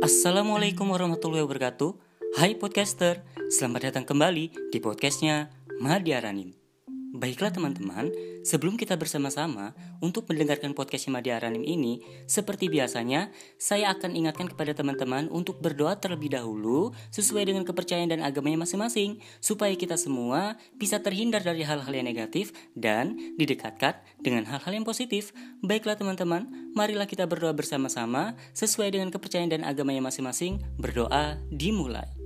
Assalamualaikum warahmatullahi wabarakatuh. Hai podcaster, selamat datang kembali di podcastnya Madia Ranim Baiklah teman-teman, sebelum kita bersama-sama untuk mendengarkan podcast Madia Aranim ini, seperti biasanya, saya akan ingatkan kepada teman-teman untuk berdoa terlebih dahulu sesuai dengan kepercayaan dan agamanya masing-masing, supaya kita semua bisa terhindar dari hal-hal yang negatif dan didekatkan dengan hal-hal yang positif. Baiklah teman-teman, marilah kita berdoa bersama-sama sesuai dengan kepercayaan dan agamanya masing-masing. Berdoa dimulai.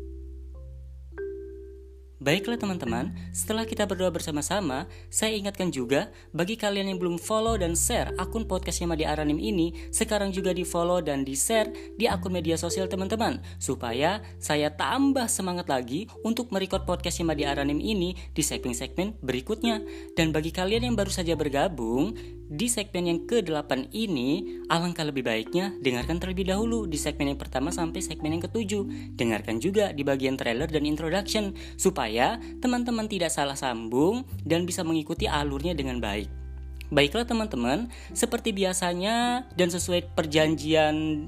Baiklah teman-teman, setelah kita berdoa bersama-sama, saya ingatkan juga bagi kalian yang belum follow dan share akun podcastnya Madi Aranim ini, sekarang juga di follow dan di share di akun media sosial teman-teman, supaya saya tambah semangat lagi untuk merecord podcastnya Madi Aranim ini di segmen-segmen berikutnya. Dan bagi kalian yang baru saja bergabung, di segmen yang ke-8 ini, alangkah lebih baiknya dengarkan terlebih dahulu di segmen yang pertama sampai segmen yang ketujuh. Dengarkan juga di bagian trailer dan introduction, supaya supaya teman-teman tidak salah sambung dan bisa mengikuti alurnya dengan baik. Baiklah teman-teman, seperti biasanya dan sesuai perjanjian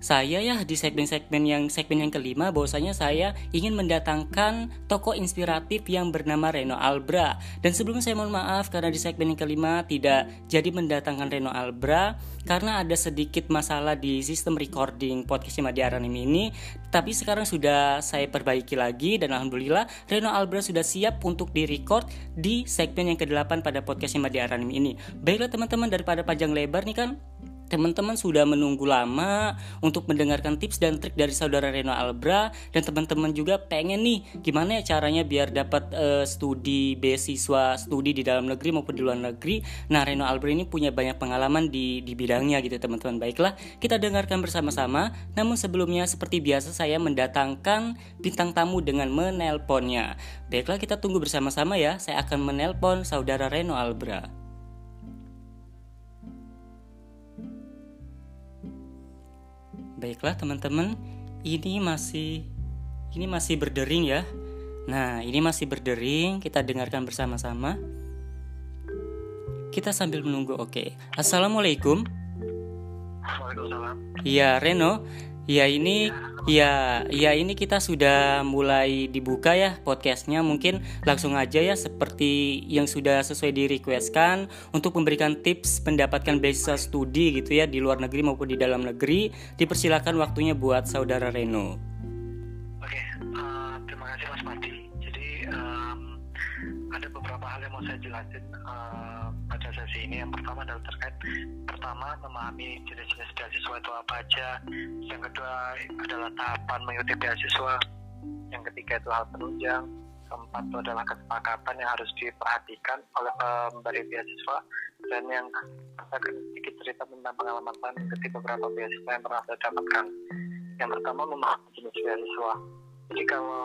saya ya di segmen-segmen yang segmen yang kelima bahwasanya saya ingin mendatangkan tokoh inspiratif yang bernama Reno Albra. Dan sebelum saya mohon maaf karena di segmen yang kelima tidak jadi mendatangkan Reno Albra karena ada sedikit masalah di sistem recording podcast Madi Aranim ini tapi sekarang sudah saya perbaiki lagi dan alhamdulillah Reno Albra sudah siap untuk di-record di segmen yang ke-8 pada podcast Madi Aranim ini. Baiklah teman-teman daripada panjang lebar nih kan Teman-teman sudah menunggu lama untuk mendengarkan tips dan trik dari saudara Reno Albra dan teman-teman juga pengen nih gimana ya caranya biar dapat uh, studi beasiswa studi di dalam negeri maupun di luar negeri. Nah, Reno Albra ini punya banyak pengalaman di di bidangnya gitu teman-teman. Baiklah, kita dengarkan bersama-sama. Namun sebelumnya seperti biasa saya mendatangkan bintang tamu dengan menelponnya. Baiklah, kita tunggu bersama-sama ya. Saya akan menelpon saudara Reno Albra. Baiklah teman-teman, ini masih ini masih berdering ya. Nah, ini masih berdering, kita dengarkan bersama-sama. Kita sambil menunggu. Oke. Assalamualaikum. Waalaikumsalam. Iya, Reno. Ya ini ya ya ini kita sudah mulai dibuka ya podcastnya mungkin langsung aja ya seperti yang sudah sesuai di requestkan untuk memberikan tips mendapatkan beasiswa studi gitu ya di luar negeri maupun di dalam negeri dipersilakan waktunya buat saudara Reno. Oke, uh, terima kasih Mas Mati. Ada beberapa hal yang mau saya jelasin uh, pada sesi ini. Yang pertama adalah terkait pertama memahami jenis-jenis beasiswa itu apa aja. Yang kedua adalah tahapan mengikuti beasiswa. Yang ketiga itu hal penunjang. Keempat itu adalah kesepakatan yang harus diperhatikan oleh pemberi beasiswa. Dan yang saya akan sedikit cerita tentang pengalaman saya mengikuti beberapa beasiswa yang pernah saya dapatkan. Yang pertama memahami jenis beasiswa. Jadi kalau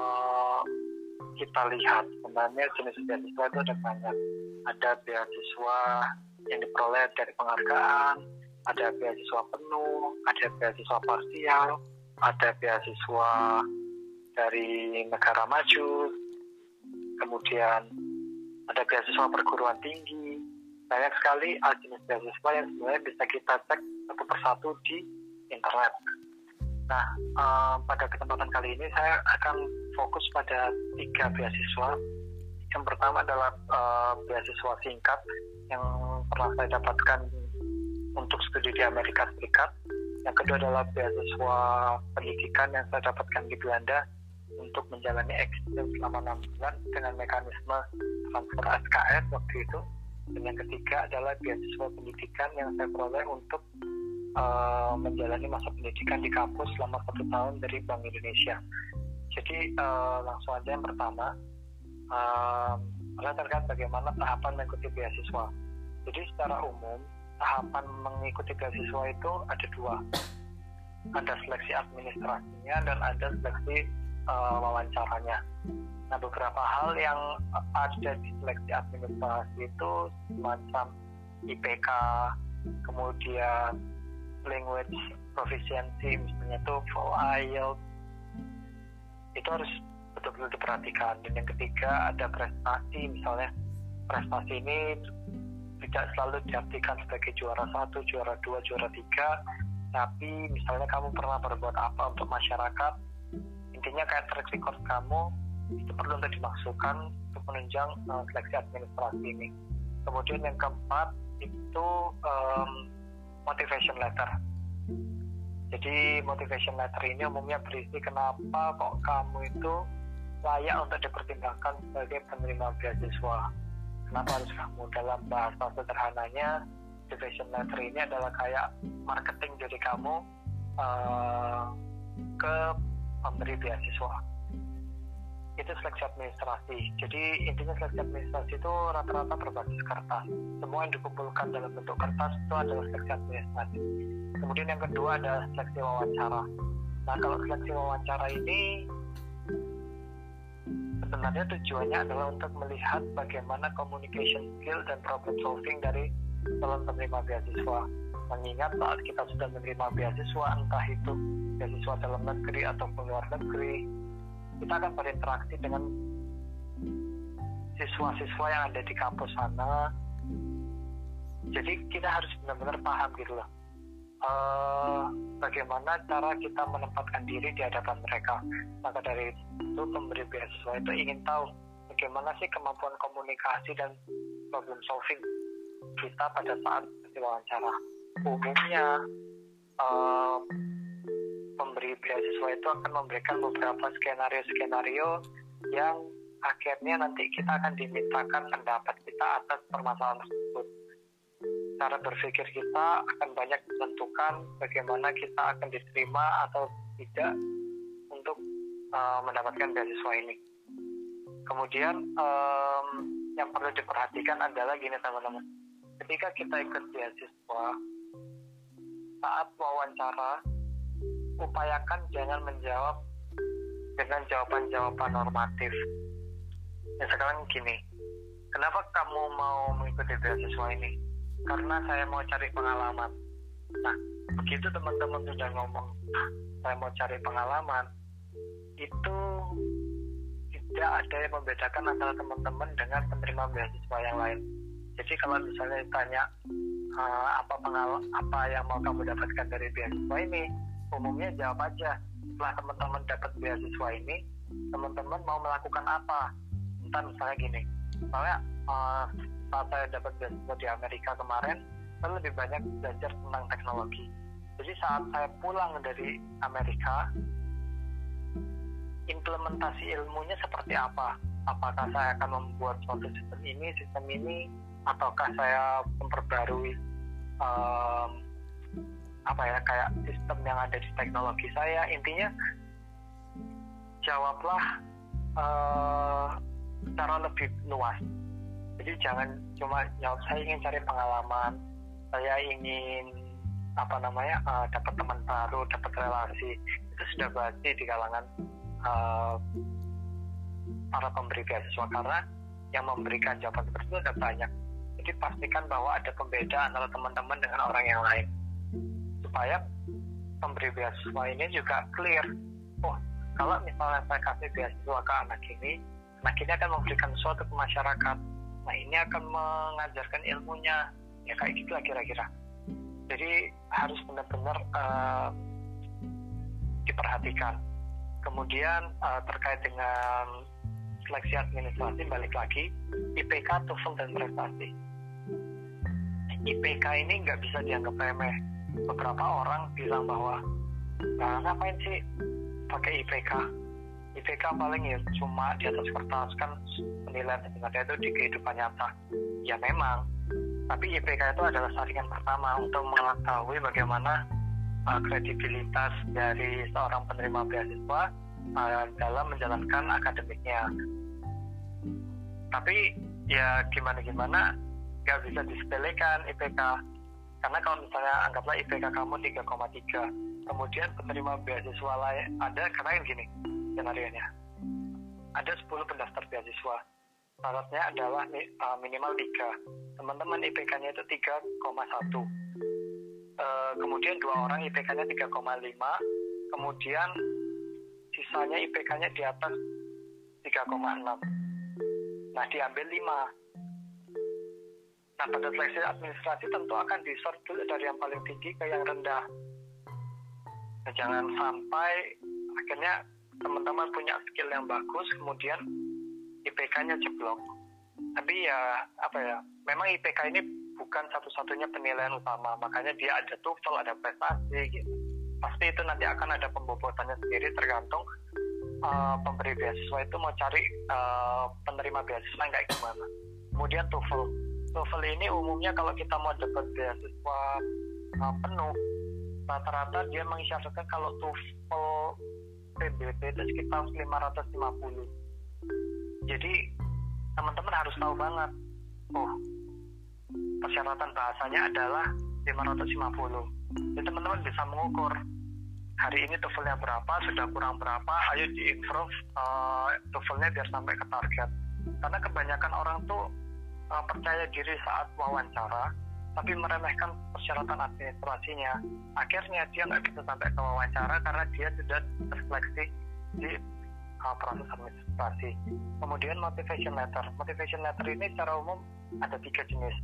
kita lihat sebenarnya jenis beasiswa itu ada banyak. Ada beasiswa yang diperoleh dari penghargaan, ada beasiswa penuh, ada beasiswa parsial, ada beasiswa dari negara maju, kemudian ada beasiswa perguruan tinggi. Banyak sekali jenis beasiswa yang sebenarnya bisa kita cek satu persatu di internet. Nah, um, pada kesempatan kali ini saya akan fokus pada tiga beasiswa. Yang pertama adalah uh, beasiswa singkat yang pernah saya dapatkan untuk studi di Amerika Serikat. Yang kedua adalah beasiswa pendidikan yang saya dapatkan di Belanda untuk menjalani exchange selama enam bulan dengan mekanisme transfer SKS waktu itu. Dan yang ketiga adalah beasiswa pendidikan yang saya peroleh untuk uh, menjalani masa pendidikan di kampus selama satu tahun dari Bank Indonesia. Jadi uh, langsung aja yang pertama, uh, terkait bagaimana tahapan mengikuti beasiswa. Jadi secara umum tahapan mengikuti beasiswa itu ada dua, ada seleksi administrasinya dan ada seleksi uh, wawancaranya. Nah beberapa hal yang ada di seleksi administrasi itu semacam IPK, kemudian language proficiency misalnya itu full IELTS itu harus betul-betul diperhatikan. Dan yang ketiga ada prestasi. Misalnya prestasi ini tidak selalu diartikan sebagai juara satu, juara dua, juara tiga. Tapi misalnya kamu pernah berbuat apa untuk masyarakat intinya kayak track record kamu itu perlu untuk dimasukkan untuk menunjang uh, seleksi administrasi ini. Kemudian yang keempat itu um, motivation letter. Jadi motivation letter ini umumnya berisi kenapa kok kamu itu layak untuk dipertimbangkan sebagai penerima beasiswa. Kenapa harus kamu? Dalam bahasa sederhananya motivation letter ini adalah kayak marketing dari kamu uh, ke pemberi beasiswa itu seleksi administrasi. Jadi intinya seleksi administrasi itu rata-rata berbasis kertas. Semua yang dikumpulkan dalam bentuk kertas itu adalah seleksi administrasi. Kemudian yang kedua ada seleksi wawancara. Nah kalau seleksi wawancara ini sebenarnya tujuannya adalah untuk melihat bagaimana communication skill dan problem solving dari calon penerima beasiswa. Mengingat saat kita sudah menerima beasiswa entah itu beasiswa dalam negeri ataupun luar negeri kita akan berinteraksi dengan siswa-siswa yang ada di kampus sana. Jadi kita harus benar-benar paham gitu loh. Uh, bagaimana cara kita menempatkan diri di hadapan mereka. Maka dari itu pemberi beasiswa itu ingin tahu bagaimana sih kemampuan komunikasi dan problem solving kita pada saat diwawancara umumnya. Uh, pemberi beasiswa itu akan memberikan beberapa skenario-skenario yang akhirnya nanti kita akan dimintakan pendapat kita atas permasalahan tersebut. Cara berpikir kita akan banyak menentukan bagaimana kita akan diterima atau tidak untuk uh, mendapatkan beasiswa ini. Kemudian um, yang perlu diperhatikan adalah gini teman-teman ketika kita ikut beasiswa saat wawancara upayakan jangan menjawab dengan jawaban-jawaban normatif. Ya sekarang gini kenapa kamu mau mengikuti beasiswa ini? Karena saya mau cari pengalaman. Nah begitu teman-teman sudah ngomong saya mau cari pengalaman itu tidak ada yang membedakan antara teman-teman dengan penerima beasiswa yang lain. Jadi kalau misalnya ditanya uh, apa pengal apa yang mau kamu dapatkan dari beasiswa ini umumnya jawab aja. Setelah teman-teman dapat beasiswa ini teman-teman mau melakukan apa? Entah misalnya gini misalnya uh, saat saya dapat beasiswa di Amerika kemarin saya lebih banyak belajar tentang teknologi. Jadi saat saya pulang dari Amerika implementasi ilmunya seperti apa? Apakah saya akan membuat suatu sistem ini sistem ini ataukah saya memperbarui um, apa ya kayak sistem yang ada di teknologi saya. Intinya jawablah uh, secara lebih luas. Jadi jangan cuma jawab saya ingin cari pengalaman saya ingin apa namanya uh, dapat teman baru dapat relasi. Itu sudah pasti di kalangan uh, para pemberi beasiswa. Karena yang memberikan jawaban seperti itu ada banyak. Jadi pastikan bahwa ada pembeda antara teman-teman dengan orang yang lain supaya pemberi beasiswa ini juga clear. Oh kalau misalnya saya kasih beasiswa ke anak ini anak ini akan memberikan sesuatu ke masyarakat. Nah ini akan mengajarkan ilmunya. Ya kayak gitu lah kira-kira. Jadi harus benar-benar uh, diperhatikan. Kemudian uh, terkait dengan seleksi administrasi balik lagi IPK, TOEFL dan prestasi. IPK ini nggak bisa dianggap remeh. Beberapa orang bilang bahwa nah, ngapain sih pakai IPK? IPK paling ya cuma di atas kertas kan penilaian sebenarnya itu di kehidupan nyata. Ya memang, tapi IPK itu adalah saringan pertama untuk mengetahui bagaimana uh, kredibilitas dari seorang penerima beasiswa uh, dalam menjalankan akademiknya. Tapi ya gimana gimana nggak bisa disepelekan IPK karena kalau misalnya anggaplah IPK kamu 3,3 kemudian penerima beasiswa lain ada karena yang gini skenario nya ada 10 pendaftar beasiswa. Syaratnya adalah uh, minimal 3 teman-teman IPK-nya itu 3,1 uh, kemudian dua orang IPK-nya 3,5 kemudian sisanya IPK-nya di atas 3,6 nah diambil 5 Nah, pada seleksi administrasi tentu akan disort dulu dari yang paling tinggi ke yang rendah. nah, jangan sampai akhirnya teman-teman punya skill yang bagus kemudian IPK-nya jeblok. Tapi ya apa ya memang IPK ini bukan satu-satunya penilaian utama. Makanya dia ada TOEFL ada prestasi gitu. Pasti itu nanti akan ada pembobotannya sendiri tergantung uh, pemberi beasiswa itu mau cari uh, penerima beasiswa kayak gimana. Kemudian TOEFL TOEFL ini umumnya kalau kita mau dapat beasiswa uh, penuh rata-rata dia mengisyaratkan kalau TOEFL PBB itu sekitar 550 jadi teman-teman harus tahu banget oh persyaratan bahasanya adalah 550 jadi teman-teman bisa mengukur hari ini TOEFL-nya berapa sudah kurang berapa ayo di improve uh, TOEFL-nya biar sampai ke target. Karena kebanyakan orang tuh uh, percaya diri saat wawancara tapi meremehkan persyaratan administrasinya. Akhirnya dia nggak bisa sampai ke wawancara karena dia sudah terseleksi di uh, proses administrasi. Kemudian motivation letter. Motivation letter ini secara umum ada tiga jenis.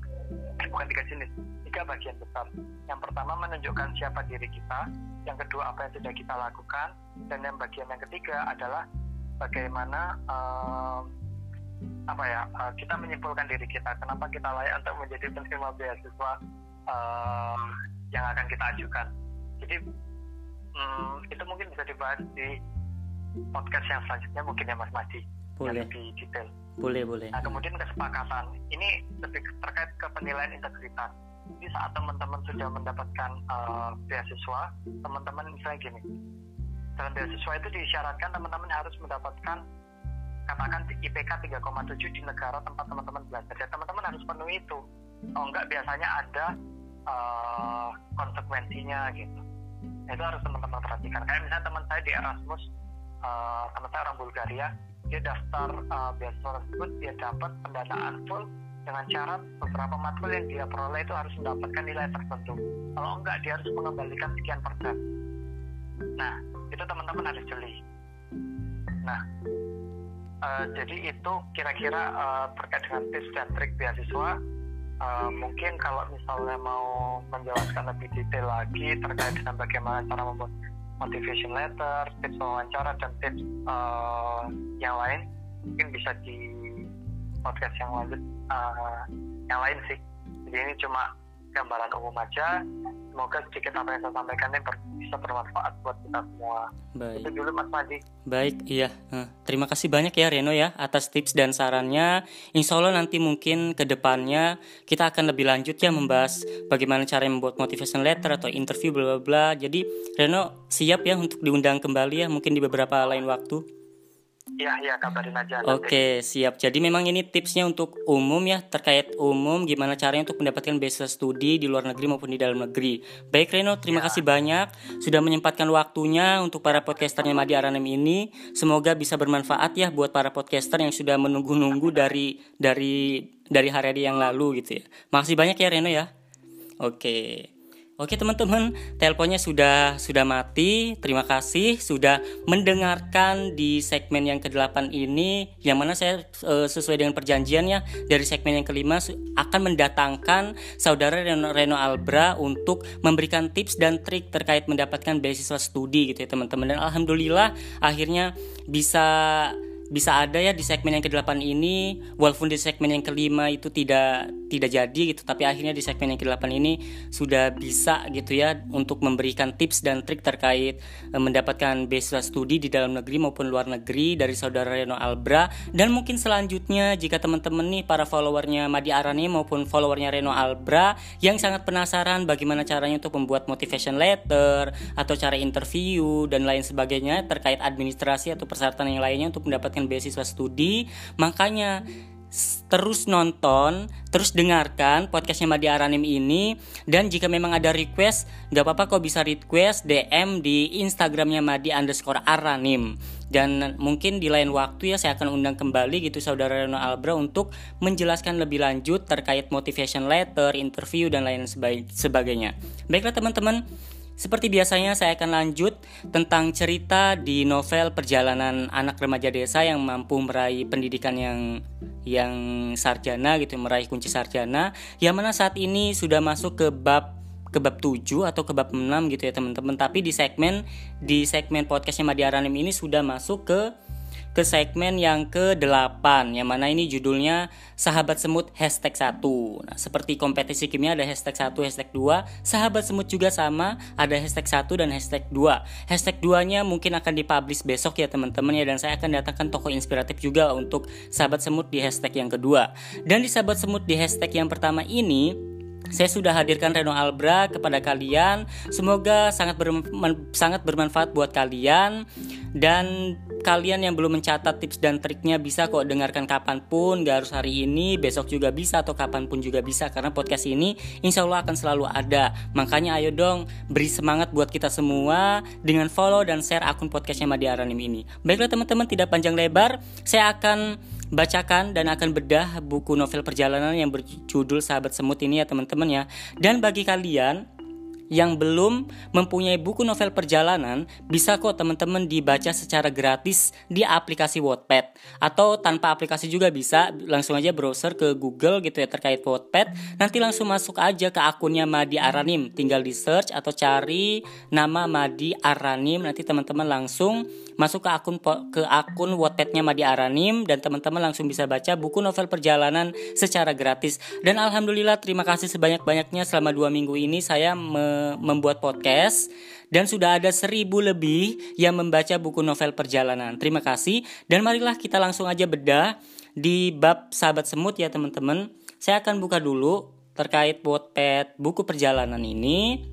Eh, bukan tiga jenis tiga bagian besar. Yang pertama menunjukkan siapa diri kita. Yang kedua apa yang sudah kita lakukan. Dan yang bagian yang ketiga adalah bagaimana uh, apa ya uh, kita menyimpulkan diri kita kenapa kita layak untuk menjadi penerima beasiswa uh, yang akan kita ajukan. Jadi um, itu mungkin bisa dibahas di podcast yang selanjutnya mungkin ya Mas Madi boleh. yang lebih detail. Boleh boleh. Nah kemudian kesepakatan. Ini lebih terkait ke penilaian integritas. Jadi saat teman-teman sudah mendapatkan uh, beasiswa teman-teman misalnya gini. Dalam beasiswa itu disyaratkan teman-teman harus mendapatkan katakan IPK 3,7 di negara tempat teman-teman belajar. Ya teman-teman harus penuhi itu. Oh enggak biasanya ada uh, konsekuensinya gitu. Itu harus teman-teman perhatikan. Kayak misalnya teman saya di Erasmus, uh, teman saya orang Bulgaria, dia daftar uh, beasiswa tersebut, dia dapat pendanaan full dengan syarat beberapa matkul yang dia peroleh itu harus mendapatkan nilai tertentu. Kalau enggak, dia harus mengembalikan sekian persen. Nah, itu teman-teman harus jeli. Nah, uh, jadi itu kira-kira uh, terkait dengan tips dan trik beasiswa uh, mungkin kalau misalnya mau menjelaskan lebih detail lagi terkait dengan bagaimana cara membuat motivation letter, tips wawancara dan tips uh, yang lain mungkin bisa di podcast yang lanjut uh, yang lain sih. Jadi ini cuma gambaran umum aja semoga sedikit apa yang saya sampaikan ini bisa bermanfaat buat kita semua. Baik. Itu dulu Mas Madi. Baik, iya. Terima kasih banyak ya Reno ya atas tips dan sarannya. Insya Allah nanti mungkin ke depannya kita akan lebih lanjut ya membahas bagaimana cara membuat motivation letter atau interview bla bla bla. Jadi Reno siap ya untuk diundang kembali ya mungkin di beberapa lain waktu. Iya, iya kabarin aja. Oke, siap. Jadi memang ini tipsnya untuk umum ya, terkait umum gimana caranya untuk mendapatkan beasiswa studi di luar negeri maupun di dalam negeri. Baik Reno, terima ya. kasih banyak sudah menyempatkan waktunya untuk para podcasternya Madi Aranem ini. Semoga bisa bermanfaat ya buat para podcaster yang sudah menunggu-nunggu dari dari dari hari-hari yang lalu gitu ya. Makasih banyak ya Reno ya. Oke. Oke teman-teman, teleponnya sudah sudah mati. Terima kasih sudah mendengarkan di segmen yang ke-8 ini yang mana saya e, sesuai dengan perjanjiannya dari segmen yang kelima akan mendatangkan saudara Reno, Reno Albra untuk memberikan tips dan trik terkait mendapatkan beasiswa studi gitu ya teman-teman. Dan alhamdulillah akhirnya bisa bisa ada ya di segmen yang ke-8 ini walaupun di segmen yang kelima itu tidak tidak jadi gitu tapi akhirnya di segmen yang ke-8 ini sudah bisa gitu ya untuk memberikan tips dan trik terkait e, mendapatkan beasiswa studi di dalam negeri maupun luar negeri dari saudara Reno Albra. Dan mungkin selanjutnya jika teman-teman nih para followernya Madi Arani maupun followernya Reno Albra yang sangat penasaran bagaimana caranya untuk membuat motivation letter atau cara interview dan lain sebagainya terkait administrasi atau persyaratan yang lainnya untuk mendapatkan mendapatkan beasiswa studi. Makanya terus nonton, terus dengarkan podcastnya Madi Aranim ini. Dan jika memang ada request, nggak apa-apa kok bisa request DM di Instagramnya Madi underscore Aranim. Dan mungkin di lain waktu ya saya akan undang kembali gitu saudara Reno Albra untuk menjelaskan lebih lanjut terkait motivation letter, interview dan lain sebagainya. Baiklah teman-teman, seperti biasanya saya akan lanjut tentang cerita di novel perjalanan anak remaja desa yang mampu meraih pendidikan yang yang sarjana gitu, meraih kunci sarjana, yang mana saat ini sudah masuk ke bab ke bab 7 atau ke bab 6 gitu ya teman-teman. Tapi di segmen di segmen podcastnya Madi Aranim ini sudah masuk ke ke segmen yang ke-8 yang mana ini judulnya Sahabat Semut hashtag 1 Nah seperti kompetisi kimia ada hashtag 1, hashtag 2 Sahabat Semut juga sama ada hashtag 1 dan hashtag 2 Hashtag 2 nya mungkin akan dipublish besok ya teman-teman ya Dan saya akan datangkan tokoh inspiratif juga untuk Sahabat Semut di hashtag yang kedua. Dan di Sahabat Semut di hashtag yang pertama ini saya sudah hadirkan Reno Albra kepada kalian. Semoga sangat berman sangat bermanfaat buat kalian. Dan kalian yang belum mencatat tips dan triknya bisa kok dengarkan kapan pun. Gak harus hari ini besok juga bisa atau kapan pun juga bisa. Karena podcast ini insya Allah akan selalu ada. Makanya ayo dong beri semangat buat kita semua dengan follow dan share akun podcastnya Madi Aranim ini. Baiklah teman-teman tidak panjang lebar. Saya akan bacakan dan akan bedah buku novel perjalanan yang berjudul Sahabat Semut ini ya teman-teman ya. Dan bagi kalian yang belum mempunyai buku novel perjalanan, bisa kok teman-teman dibaca secara gratis di aplikasi Wattpad. Atau tanpa aplikasi juga bisa, langsung aja browser ke Google gitu ya terkait Wattpad, nanti langsung masuk aja ke akunnya Madi Aranim, tinggal di search atau cari nama Madi Aranim, nanti teman-teman langsung masuk ke akun ke akun Wattpadnya Madi Aranim dan teman-teman langsung bisa baca buku novel perjalanan secara gratis. Dan alhamdulillah terima kasih sebanyak-banyaknya selama dua minggu ini saya me membuat podcast dan sudah ada seribu lebih yang membaca buku novel perjalanan. Terima kasih dan marilah kita langsung aja bedah di bab sahabat semut ya teman-teman. Saya akan buka dulu terkait Wattpad buku perjalanan ini.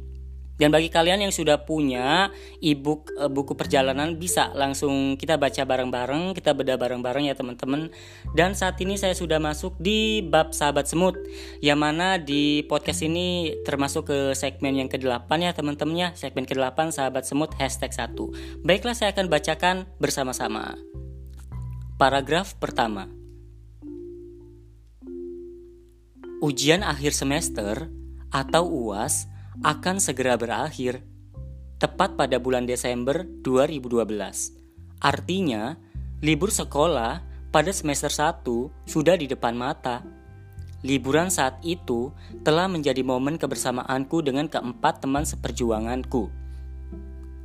Dan bagi kalian yang sudah punya ebook e, buku perjalanan bisa langsung kita baca bareng-bareng, kita bedah bareng-bareng ya teman-teman. Dan saat ini saya sudah masuk di bab sahabat semut yang mana di podcast ini termasuk ke segmen yang ke-8 ya teman-teman ya, segmen ke-8 sahabat semut hashtag 1. Baiklah saya akan bacakan bersama-sama. Paragraf pertama. Ujian akhir semester atau UAS akan segera berakhir tepat pada bulan Desember 2012. Artinya, libur sekolah pada semester 1 sudah di depan mata. Liburan saat itu telah menjadi momen kebersamaanku dengan keempat teman seperjuanganku.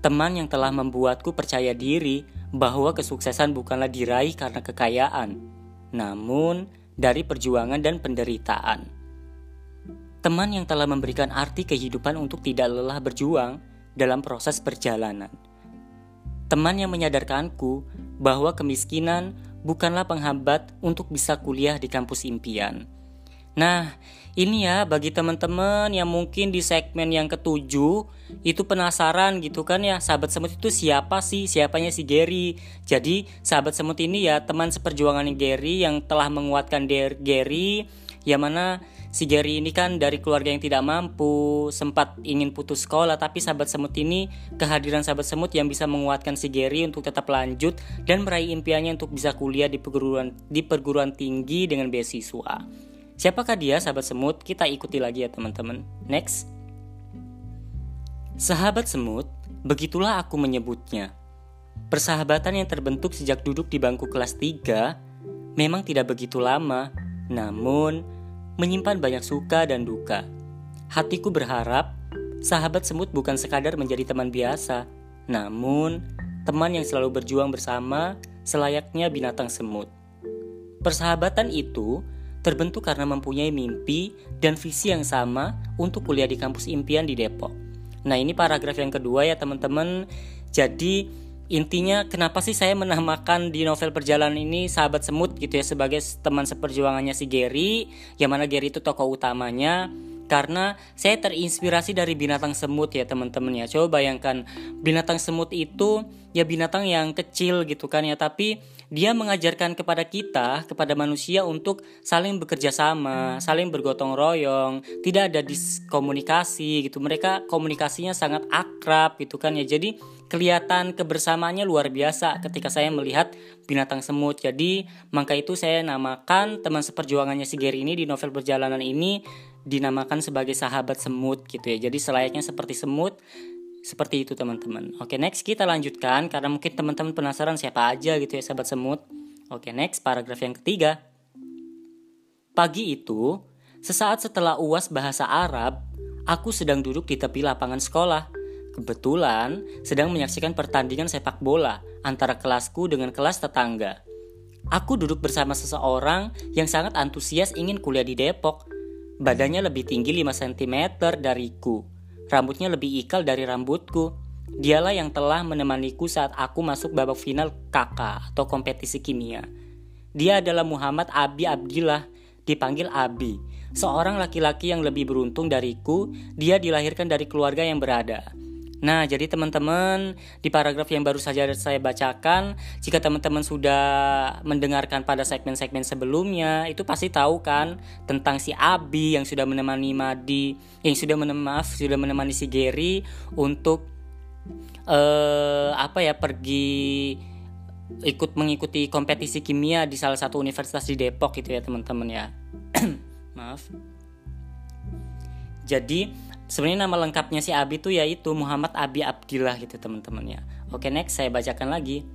Teman yang telah membuatku percaya diri bahwa kesuksesan bukanlah diraih karena kekayaan, namun dari perjuangan dan penderitaan teman yang telah memberikan arti kehidupan untuk tidak lelah berjuang dalam proses perjalanan. Teman yang menyadarkanku bahwa kemiskinan bukanlah penghambat untuk bisa kuliah di kampus impian. Nah, ini ya bagi teman-teman yang mungkin di segmen yang ketujuh itu penasaran gitu kan ya sahabat semut itu siapa sih siapanya si Gary jadi sahabat semut ini ya teman seperjuangan Gary yang telah menguatkan Gary yang mana si Gary ini kan dari keluarga yang tidak mampu, sempat ingin putus sekolah, tapi sahabat semut ini kehadiran sahabat semut yang bisa menguatkan si Gary untuk tetap lanjut dan meraih impiannya untuk bisa kuliah di perguruan di perguruan tinggi dengan beasiswa. Siapakah dia sahabat semut? Kita ikuti lagi ya teman-teman. Next. Sahabat semut, begitulah aku menyebutnya. Persahabatan yang terbentuk sejak duduk di bangku kelas 3 memang tidak begitu lama, namun menyimpan banyak suka dan duka. Hatiku berharap sahabat semut bukan sekadar menjadi teman biasa, namun teman yang selalu berjuang bersama selayaknya binatang semut. Persahabatan itu terbentuk karena mempunyai mimpi dan visi yang sama untuk kuliah di kampus impian di Depok. Nah, ini paragraf yang kedua ya, teman-teman. Jadi, intinya kenapa sih saya menamakan di novel perjalanan ini sahabat semut gitu ya sebagai teman seperjuangannya si Gary yang mana Gary itu tokoh utamanya? Karena saya terinspirasi dari binatang semut ya teman-teman ya. Coba bayangkan binatang semut itu ya binatang yang kecil gitu kan ya. Tapi dia mengajarkan kepada kita kepada manusia untuk saling bekerja sama saling bergotong royong tidak ada diskomunikasi gitu mereka komunikasinya sangat akrab gitu kan ya jadi kelihatan kebersamaannya luar biasa ketika saya melihat binatang semut. Jadi, maka itu saya namakan teman seperjuangannya si Gary ini di novel perjalanan ini dinamakan sebagai sahabat semut gitu ya. Jadi selayaknya seperti semut seperti itu teman-teman. Oke, next kita lanjutkan karena mungkin teman-teman penasaran siapa aja gitu ya sahabat semut. Oke, next paragraf yang ketiga. Pagi itu, sesaat setelah UAS bahasa Arab, Aku sedang duduk di tepi lapangan sekolah. Kebetulan sedang menyaksikan pertandingan sepak bola antara kelasku dengan kelas tetangga. Aku duduk bersama seseorang yang sangat antusias ingin kuliah di Depok. Badannya lebih tinggi 5 cm dariku. Rambutnya lebih ikal dari rambutku. Dialah yang telah menemaniku saat aku masuk babak final KK atau kompetisi kimia. Dia adalah Muhammad Abi Abdillah, dipanggil Abi. Seorang laki-laki yang lebih beruntung dariku, dia dilahirkan dari keluarga yang berada. Nah, jadi teman-teman, di paragraf yang baru saja saya bacakan, jika teman-teman sudah mendengarkan pada segmen-segmen sebelumnya, itu pasti tahu kan tentang si Abi yang sudah menemani Madi, yang sudah menemani sudah menemani si Gary untuk eh apa ya pergi ikut mengikuti kompetisi kimia di salah satu universitas di Depok gitu ya teman-teman ya. maaf. Jadi Sebenarnya nama lengkapnya si Abi itu yaitu Muhammad Abi Abdillah gitu teman-teman ya. Oke next saya bacakan lagi.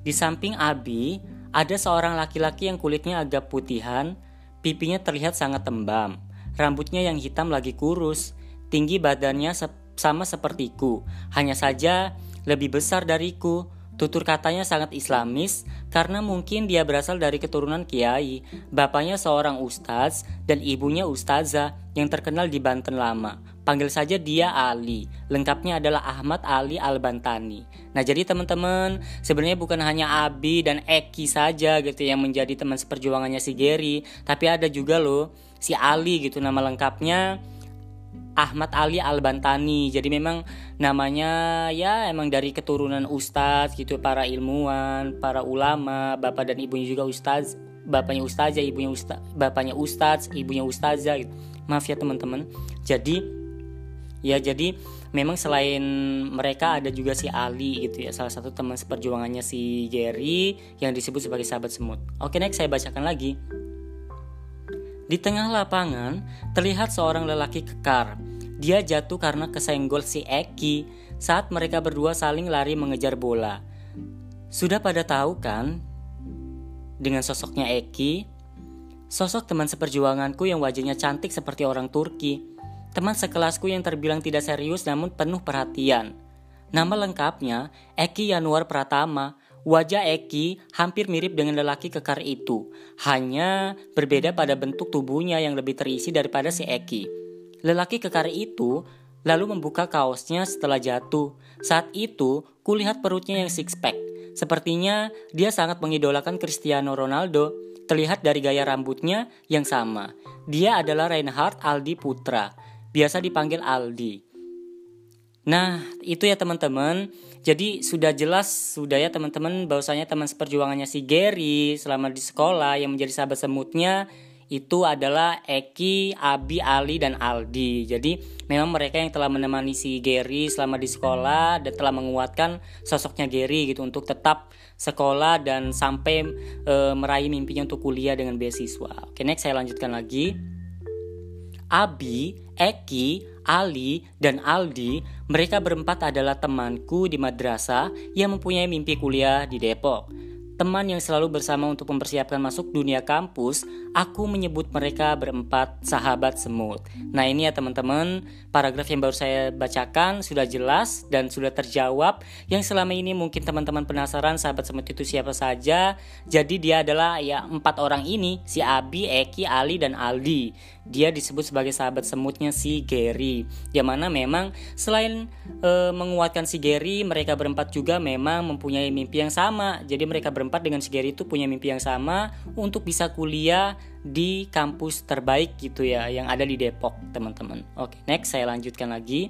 Di samping Abi ada seorang laki-laki yang kulitnya agak putihan, pipinya terlihat sangat tembam, rambutnya yang hitam lagi kurus, tinggi badannya se sama sepertiku, hanya saja lebih besar dariku. Tutur katanya sangat islamis karena mungkin dia berasal dari keturunan kiai. Bapaknya seorang ustadz dan ibunya ustazah yang terkenal di Banten lama. Panggil saja dia Ali. Lengkapnya adalah Ahmad Ali Al-Bantani. Nah, jadi teman-teman, sebenarnya bukan hanya Abi dan Eki saja gitu yang menjadi teman seperjuangannya si Gary, tapi ada juga loh si Ali gitu nama lengkapnya Ahmad Ali Al-Bantani. Jadi memang namanya ya emang dari keturunan ustadz gitu, para ilmuwan, para ulama, bapak dan ibunya juga ustadz, bapaknya ustazah, ibunya ustaz, bapaknya ustadz, ibunya ustazah gitu. Maaf ya teman-teman. Jadi ya jadi memang selain mereka ada juga si Ali gitu ya salah satu teman seperjuangannya si Gary yang disebut sebagai sahabat semut. Oke next saya bacakan lagi. Di tengah lapangan terlihat seorang lelaki kekar. Dia jatuh karena kesenggol si Eki saat mereka berdua saling lari mengejar bola. Sudah pada tahu kan dengan sosoknya Eki? Sosok teman seperjuanganku yang wajahnya cantik seperti orang Turki Teman sekelasku yang terbilang tidak serius namun penuh perhatian. Nama lengkapnya Eki Yanuar Pratama. Wajah Eki hampir mirip dengan lelaki kekar itu, hanya berbeda pada bentuk tubuhnya yang lebih terisi daripada si Eki. Lelaki kekar itu lalu membuka kaosnya setelah jatuh. Saat itu, kulihat perutnya yang six pack. Sepertinya dia sangat mengidolakan Cristiano Ronaldo. Terlihat dari gaya rambutnya yang sama. Dia adalah Reinhard Aldi Putra biasa dipanggil Aldi. Nah, itu ya teman-teman. Jadi sudah jelas sudah ya teman-teman bahwasanya teman seperjuangannya si Gary selama di sekolah yang menjadi sahabat semutnya itu adalah Eki, Abi, Ali, dan Aldi. Jadi memang mereka yang telah menemani si Gary selama di sekolah dan telah menguatkan sosoknya Gary gitu untuk tetap sekolah dan sampai e, meraih mimpinya untuk kuliah dengan beasiswa. Oke, next saya lanjutkan lagi. Abi, Eki, Ali, dan Aldi, mereka berempat adalah temanku di madrasah yang mempunyai mimpi kuliah di Depok. Teman yang selalu bersama untuk mempersiapkan masuk dunia kampus, aku menyebut mereka berempat sahabat semut. Nah ini ya teman-teman, paragraf yang baru saya bacakan sudah jelas dan sudah terjawab. Yang selama ini mungkin teman-teman penasaran sahabat semut itu siapa saja. Jadi dia adalah ya empat orang ini, si Abi, Eki, Ali, dan Aldi dia disebut sebagai sahabat semutnya si Gary. Yang mana memang selain e, menguatkan si Gary, mereka berempat juga memang mempunyai mimpi yang sama. Jadi mereka berempat dengan si Gary itu punya mimpi yang sama untuk bisa kuliah di kampus terbaik gitu ya yang ada di Depok, teman-teman. Oke, next saya lanjutkan lagi.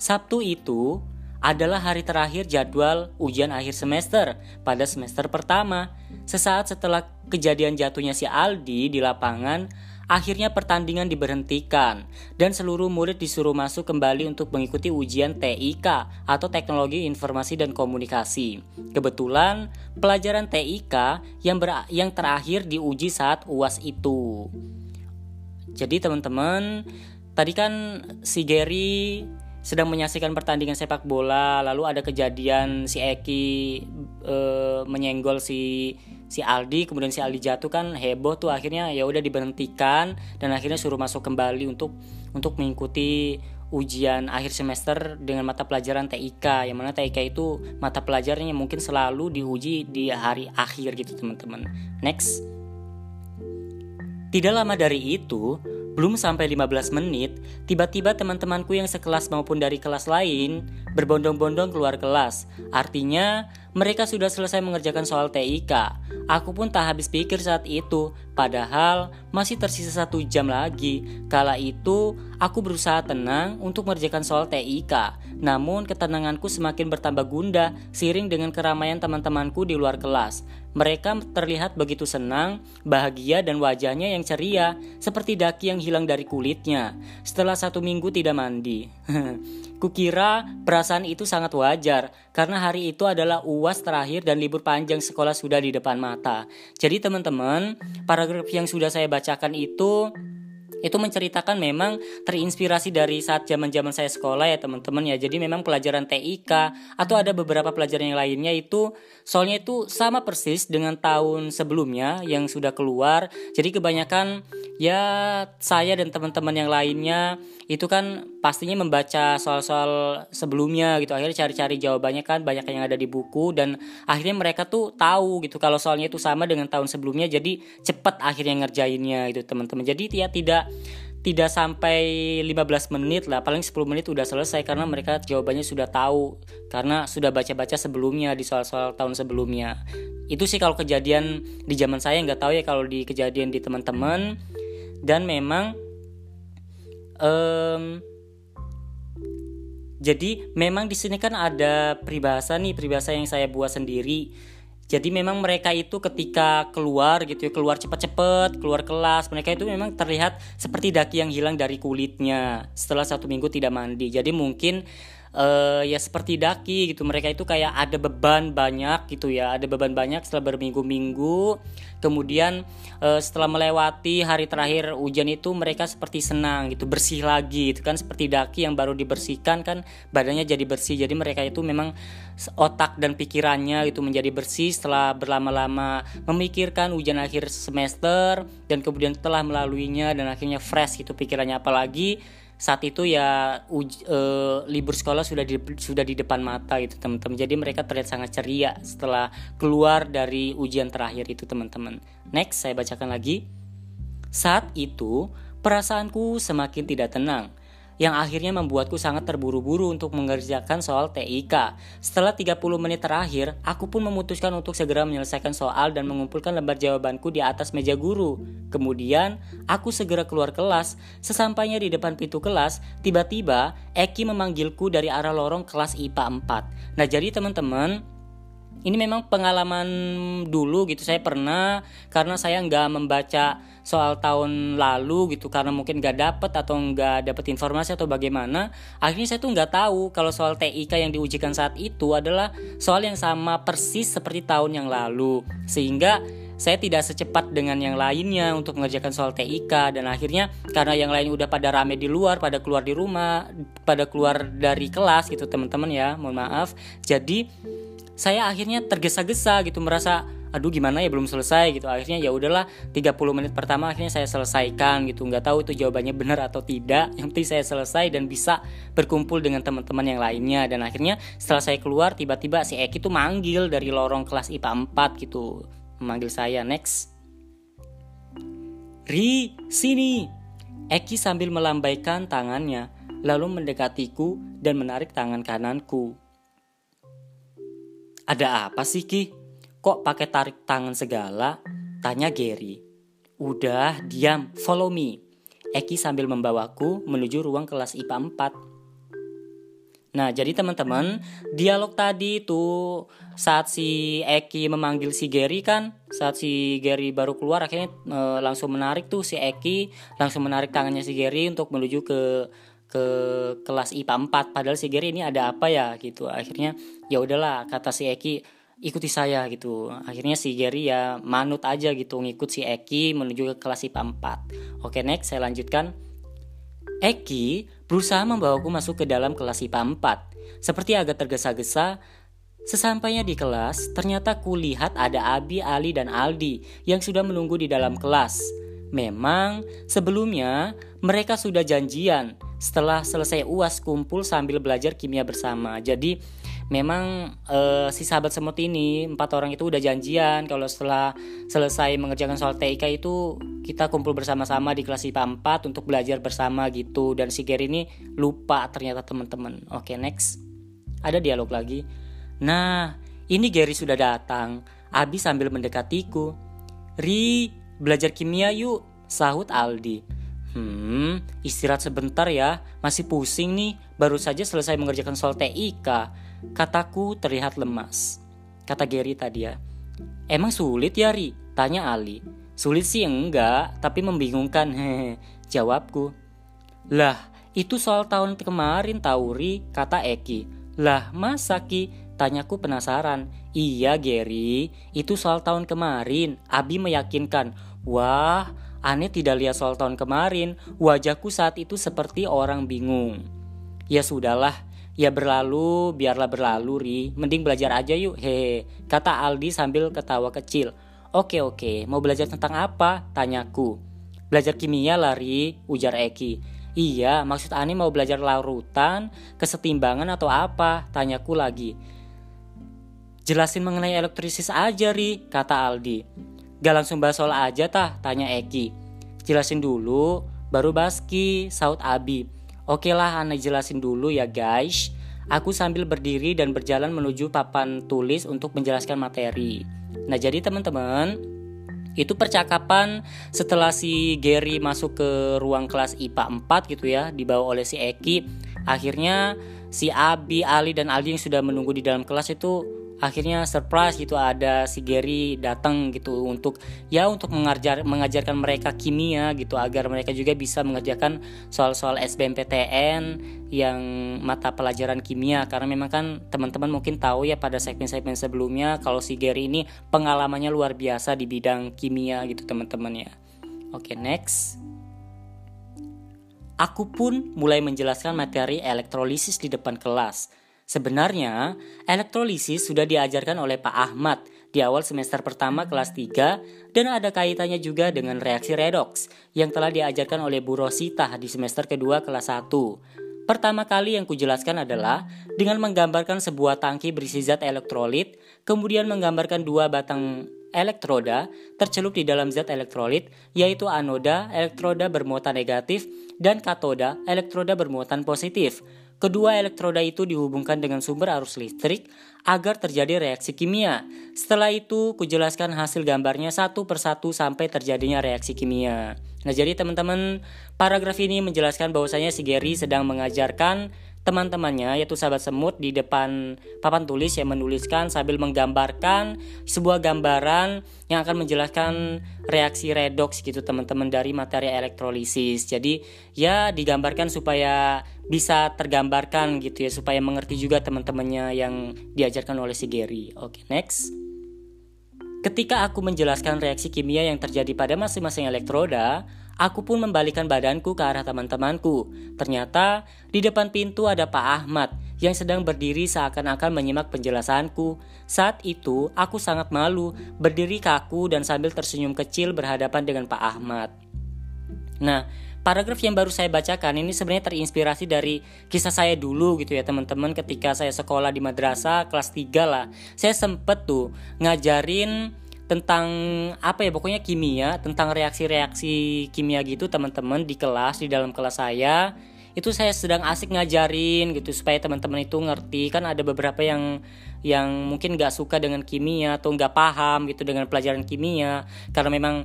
Sabtu itu adalah hari terakhir jadwal ujian akhir semester pada semester pertama. Sesaat setelah kejadian jatuhnya si Aldi di lapangan, Akhirnya pertandingan diberhentikan dan seluruh murid disuruh masuk kembali untuk mengikuti ujian TIK atau Teknologi Informasi dan Komunikasi. Kebetulan pelajaran TIK yang ber yang terakhir diuji saat UAS itu. Jadi teman-teman, tadi kan si Gary sedang menyaksikan pertandingan sepak bola, lalu ada kejadian si Eki e, menyenggol si si Aldi kemudian si Aldi jatuh kan heboh tuh akhirnya ya udah diberhentikan dan akhirnya suruh masuk kembali untuk untuk mengikuti ujian akhir semester dengan mata pelajaran TIK yang mana TIK itu mata pelajarannya mungkin selalu diuji di hari akhir gitu teman-teman next tidak lama dari itu belum sampai 15 menit, tiba-tiba teman-temanku yang sekelas maupun dari kelas lain berbondong-bondong keluar kelas. Artinya, mereka sudah selesai mengerjakan soal TIK. Aku pun tak habis pikir saat itu, padahal masih tersisa satu jam lagi. Kala itu, aku berusaha tenang untuk mengerjakan soal TIK. Namun, ketenanganku semakin bertambah gundah seiring dengan keramaian teman-temanku di luar kelas. Mereka terlihat begitu senang, bahagia, dan wajahnya yang ceria, seperti daki yang hilang dari kulitnya setelah satu minggu tidak mandi. Kukira perasaan itu sangat wajar, karena hari itu adalah uas terakhir dan libur panjang sekolah sudah di depan mata. Jadi teman-teman, paragraf yang sudah saya bacakan itu itu menceritakan memang terinspirasi dari saat zaman-zaman saya sekolah ya teman-teman ya. Jadi memang pelajaran TIK atau ada beberapa pelajaran yang lainnya itu soalnya itu sama persis dengan tahun sebelumnya yang sudah keluar. Jadi kebanyakan ya saya dan teman-teman yang lainnya itu kan pastinya membaca soal-soal sebelumnya gitu akhirnya cari-cari jawabannya kan banyak yang ada di buku dan akhirnya mereka tuh tahu gitu kalau soalnya itu sama dengan tahun sebelumnya jadi cepat akhirnya ngerjainnya gitu teman-teman jadi ya tidak tidak sampai 15 menit lah paling 10 menit udah selesai karena mereka jawabannya sudah tahu karena sudah baca-baca sebelumnya di soal-soal tahun sebelumnya. Itu sih kalau kejadian di zaman saya nggak tahu ya kalau di kejadian di teman-teman. Dan memang um, jadi memang di sini kan ada peribahasa nih peribahasa yang saya buat sendiri jadi memang mereka itu ketika keluar gitu ya keluar cepat-cepat keluar kelas mereka itu memang terlihat seperti daki yang hilang dari kulitnya setelah satu minggu tidak mandi. Jadi mungkin uh, ya seperti daki gitu. Mereka itu kayak ada beban banyak gitu ya. Ada beban banyak setelah berminggu-minggu. Kemudian uh, setelah melewati hari terakhir hujan itu mereka seperti senang gitu bersih lagi itu kan. Seperti daki yang baru dibersihkan kan badannya jadi bersih. Jadi mereka itu memang otak dan pikirannya itu menjadi bersih setelah berlama-lama memikirkan ujian akhir semester dan kemudian telah melaluinya dan akhirnya fresh gitu pikirannya. Apalagi saat itu ya uj, e, libur sekolah sudah di, sudah di depan mata itu teman-teman. Jadi mereka terlihat sangat ceria setelah keluar dari ujian terakhir itu teman-teman. Next saya bacakan lagi. Saat itu perasaanku semakin tidak tenang yang akhirnya membuatku sangat terburu-buru untuk mengerjakan soal TIK. Setelah 30 menit terakhir, aku pun memutuskan untuk segera menyelesaikan soal dan mengumpulkan lembar jawabanku di atas meja guru. Kemudian, aku segera keluar kelas. Sesampainya di depan pintu kelas, tiba-tiba Eki memanggilku dari arah lorong kelas IPA 4. Nah, jadi teman-teman, ini memang pengalaman dulu gitu saya pernah karena saya nggak membaca soal tahun lalu gitu karena mungkin nggak dapet atau nggak dapet informasi atau bagaimana akhirnya saya tuh nggak tahu kalau soal TIK yang diujikan saat itu adalah soal yang sama persis seperti tahun yang lalu sehingga saya tidak secepat dengan yang lainnya untuk mengerjakan soal TIK dan akhirnya karena yang lain udah pada rame di luar, pada keluar di rumah, pada keluar dari kelas gitu teman-teman ya, mohon maaf. Jadi saya akhirnya tergesa-gesa gitu merasa aduh gimana ya belum selesai gitu. Akhirnya ya udahlah 30 menit pertama akhirnya saya selesaikan gitu. Nggak tahu itu jawabannya benar atau tidak. Yang penting saya selesai dan bisa berkumpul dengan teman-teman yang lainnya. Dan akhirnya setelah saya keluar tiba-tiba si Eki tuh manggil dari lorong kelas IPA 4 gitu. Memanggil saya next. Ri sini. Eki sambil melambaikan tangannya lalu mendekatiku dan menarik tangan kananku ada apa sih Ki? Kok pakai tarik tangan segala? Tanya Gary. Udah, diam, follow me. Eki sambil membawaku menuju ruang kelas IPA 4. Nah, jadi teman-teman, dialog tadi itu saat si Eki memanggil si Gary kan, saat si Gary baru keluar akhirnya e, langsung menarik tuh si Eki langsung menarik tangannya si Gary untuk menuju ke ke kelas IPA 4 padahal si Gary ini ada apa ya gitu. Akhirnya ya udahlah kata si Eki ikuti saya gitu. Akhirnya si Gary ya manut aja gitu ngikut si Eki menuju ke kelas IPA 4 oke next saya lanjutkan. Eki berusaha membawaku masuk ke dalam kelas IPA 4 seperti agak tergesa-gesa Sesampainya di kelas, ternyata kulihat ada Abi, Ali, dan Aldi yang sudah menunggu di dalam kelas. Memang sebelumnya mereka sudah janjian setelah selesai UAS kumpul sambil belajar kimia bersama. Jadi memang uh, si sahabat semut ini empat orang itu udah janjian kalau setelah selesai mengerjakan soal TIK itu kita kumpul bersama-sama di kelas IPA 4 untuk belajar bersama gitu dan si Gary ini lupa ternyata teman-teman. Oke, next. Ada dialog lagi. Nah, ini Gary sudah datang. Abi sambil mendekatiku. Ri, belajar kimia yuk, sahut Aldi. Hmm, istirahat sebentar ya, masih pusing nih, baru saja selesai mengerjakan soal TIK. Kataku terlihat lemas. Kata Gary tadi ya. Emang sulit ya Ri? Tanya Ali. Sulit sih enggak, tapi membingungkan. Hehe, jawabku. Lah, itu soal tahun kemarin tahu Ri, kata Eki. Lah, masa Ki? Tanyaku penasaran. Iya Gary, itu soal tahun kemarin. Abi meyakinkan. Wah, Aneh tidak lihat soal tahun kemarin, wajahku saat itu seperti orang bingung. Ya sudahlah, ya berlalu, biarlah berlalu, Ri. Mending belajar aja yuk, hehe. Kata Aldi sambil ketawa kecil. Oke oke, mau belajar tentang apa? Tanyaku. Belajar kimia lah, Ri, ujar Eki. Iya, maksud Ani mau belajar larutan, kesetimbangan atau apa? Tanyaku lagi. Jelasin mengenai elektrisis aja, Ri, kata Aldi. Gak langsung bahas soal aja tah, tanya Eki. Jelasin dulu, baru baski, saut Abi. Oke lah, Ana jelasin dulu ya guys. Aku sambil berdiri dan berjalan menuju papan tulis untuk menjelaskan materi. Nah jadi teman-teman, itu percakapan setelah si Gary masuk ke ruang kelas IPA 4 gitu ya, dibawa oleh si Eki. Akhirnya si Abi, Ali dan Aldi yang sudah menunggu di dalam kelas itu akhirnya surprise gitu ada si Gary datang gitu untuk ya untuk mengajar mengajarkan mereka kimia gitu agar mereka juga bisa mengerjakan soal-soal SBMPTN yang mata pelajaran kimia karena memang kan teman-teman mungkin tahu ya pada segmen-segmen sebelumnya kalau si Gary ini pengalamannya luar biasa di bidang kimia gitu teman-teman ya. Oke, next. Aku pun mulai menjelaskan materi elektrolisis di depan kelas Sebenarnya, elektrolisis sudah diajarkan oleh Pak Ahmad di awal semester pertama kelas 3 dan ada kaitannya juga dengan reaksi redox yang telah diajarkan oleh Bu Rosita di semester kedua kelas 1. Pertama kali yang kujelaskan adalah dengan menggambarkan sebuah tangki berisi zat elektrolit, kemudian menggambarkan dua batang elektroda tercelup di dalam zat elektrolit, yaitu anoda elektroda bermuatan negatif dan katoda elektroda bermuatan positif. Kedua elektroda itu dihubungkan dengan sumber arus listrik agar terjadi reaksi kimia. Setelah itu, kujelaskan hasil gambarnya satu persatu sampai terjadinya reaksi kimia. Nah, jadi teman-teman, paragraf ini menjelaskan bahwasanya si Gary sedang mengajarkan teman-temannya yaitu sahabat semut di depan papan tulis yang menuliskan sambil menggambarkan sebuah gambaran yang akan menjelaskan reaksi redox gitu teman-teman dari materi elektrolisis. Jadi ya digambarkan supaya bisa tergambarkan gitu ya supaya mengerti juga teman-temannya yang diajarkan oleh si Gary. Oke, next. Ketika aku menjelaskan reaksi kimia yang terjadi pada masing-masing elektroda, Aku pun membalikan badanku ke arah teman-temanku. Ternyata di depan pintu ada Pak Ahmad yang sedang berdiri seakan-akan menyimak penjelasanku. Saat itu aku sangat malu, berdiri kaku dan sambil tersenyum kecil berhadapan dengan Pak Ahmad. Nah, paragraf yang baru saya bacakan ini sebenarnya terinspirasi dari kisah saya dulu gitu ya teman-teman ketika saya sekolah di madrasah kelas 3 lah. Saya sempet tuh ngajarin tentang apa ya pokoknya kimia tentang reaksi-reaksi kimia gitu teman-teman di kelas di dalam kelas saya. Itu saya sedang asik ngajarin gitu supaya teman-teman itu ngerti. Kan ada beberapa yang yang mungkin gak suka dengan kimia atau nggak paham gitu dengan pelajaran kimia. Karena memang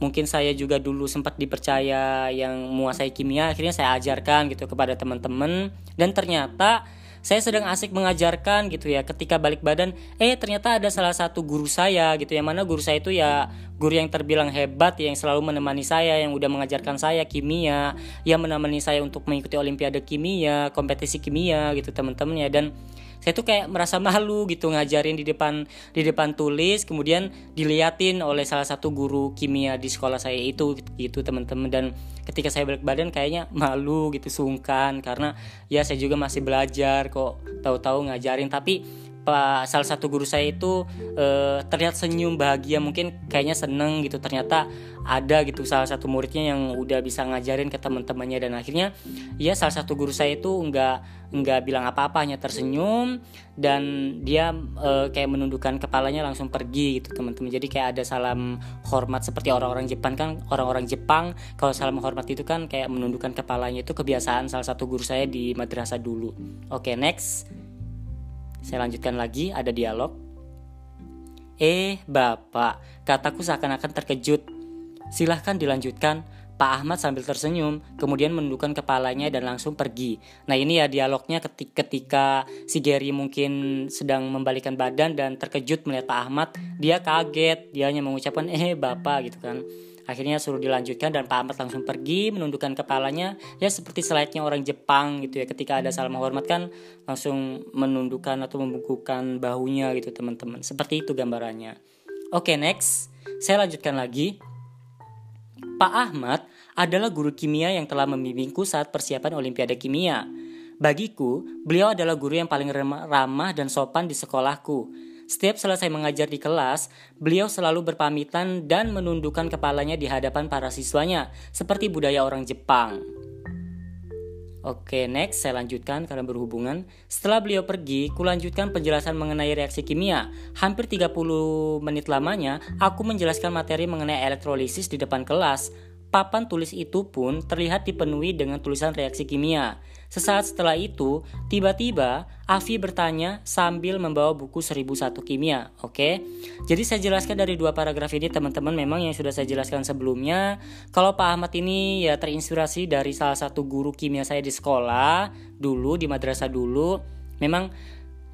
mungkin saya juga dulu sempat dipercaya yang menguasai kimia akhirnya saya ajarkan gitu kepada teman-teman. Dan ternyata saya sedang asik mengajarkan gitu ya ketika balik badan eh ternyata ada salah satu guru saya gitu yang mana guru saya itu ya guru yang terbilang hebat yang selalu menemani saya yang udah mengajarkan saya kimia yang menemani saya untuk mengikuti olimpiade kimia kompetisi kimia gitu teman-teman ya dan saya tuh kayak merasa malu gitu ngajarin di depan di depan tulis kemudian diliatin oleh salah satu guru kimia di sekolah saya itu gitu teman-teman. Dan ketika saya balik badan kayaknya malu gitu sungkan karena ya saya juga masih belajar kok tahu-tahu ngajarin. Tapi pak salah satu guru saya itu uh, terlihat senyum bahagia mungkin kayaknya seneng gitu. Ternyata ada gitu salah satu muridnya yang udah bisa ngajarin ke teman-temannya. Dan akhirnya ya salah satu guru saya itu nggak nggak bilang apa-apa hanya tersenyum. Dan dia uh, kayak menundukkan kepalanya langsung pergi gitu teman-teman. Jadi kayak ada salam hormat seperti orang-orang Jepang kan orang-orang Jepang kalau salam hormat itu kan kayak menundukkan kepalanya. Itu kebiasaan salah satu guru saya di madrasah dulu. Oke okay, next saya lanjutkan lagi, ada dialog. Eh, Bapak, kataku seakan-akan terkejut. Silahkan dilanjutkan, Pak Ahmad sambil tersenyum, kemudian menundukkan kepalanya dan langsung pergi. Nah ini ya dialognya ketika, si Gary mungkin sedang membalikan badan dan terkejut melihat Pak Ahmad, dia kaget, dia hanya mengucapkan eh bapak gitu kan. Akhirnya suruh dilanjutkan dan Pak Ahmad langsung pergi menundukkan kepalanya ya seperti slide-nya orang Jepang gitu ya ketika ada salam hormat kan langsung menundukkan atau membungkukkan bahunya gitu teman-teman. Seperti itu gambarannya. Oke, next. Saya lanjutkan lagi. Pak Ahmad adalah guru kimia yang telah membimbingku saat persiapan Olimpiade Kimia. Bagiku, beliau adalah guru yang paling ramah dan sopan di sekolahku. Setiap selesai mengajar di kelas, beliau selalu berpamitan dan menundukkan kepalanya di hadapan para siswanya, seperti budaya orang Jepang. Oke, next saya lanjutkan karena berhubungan. Setelah beliau pergi, kulanjutkan penjelasan mengenai reaksi kimia. Hampir 30 menit lamanya, aku menjelaskan materi mengenai elektrolisis di depan kelas. Papan tulis itu pun terlihat dipenuhi dengan tulisan reaksi kimia. Sesaat setelah itu, tiba-tiba Afi bertanya sambil membawa buku 1001 kimia. Oke, jadi saya jelaskan dari dua paragraf ini teman-teman memang yang sudah saya jelaskan sebelumnya. Kalau Pak Ahmad ini ya terinspirasi dari salah satu guru kimia saya di sekolah dulu di madrasah dulu. Memang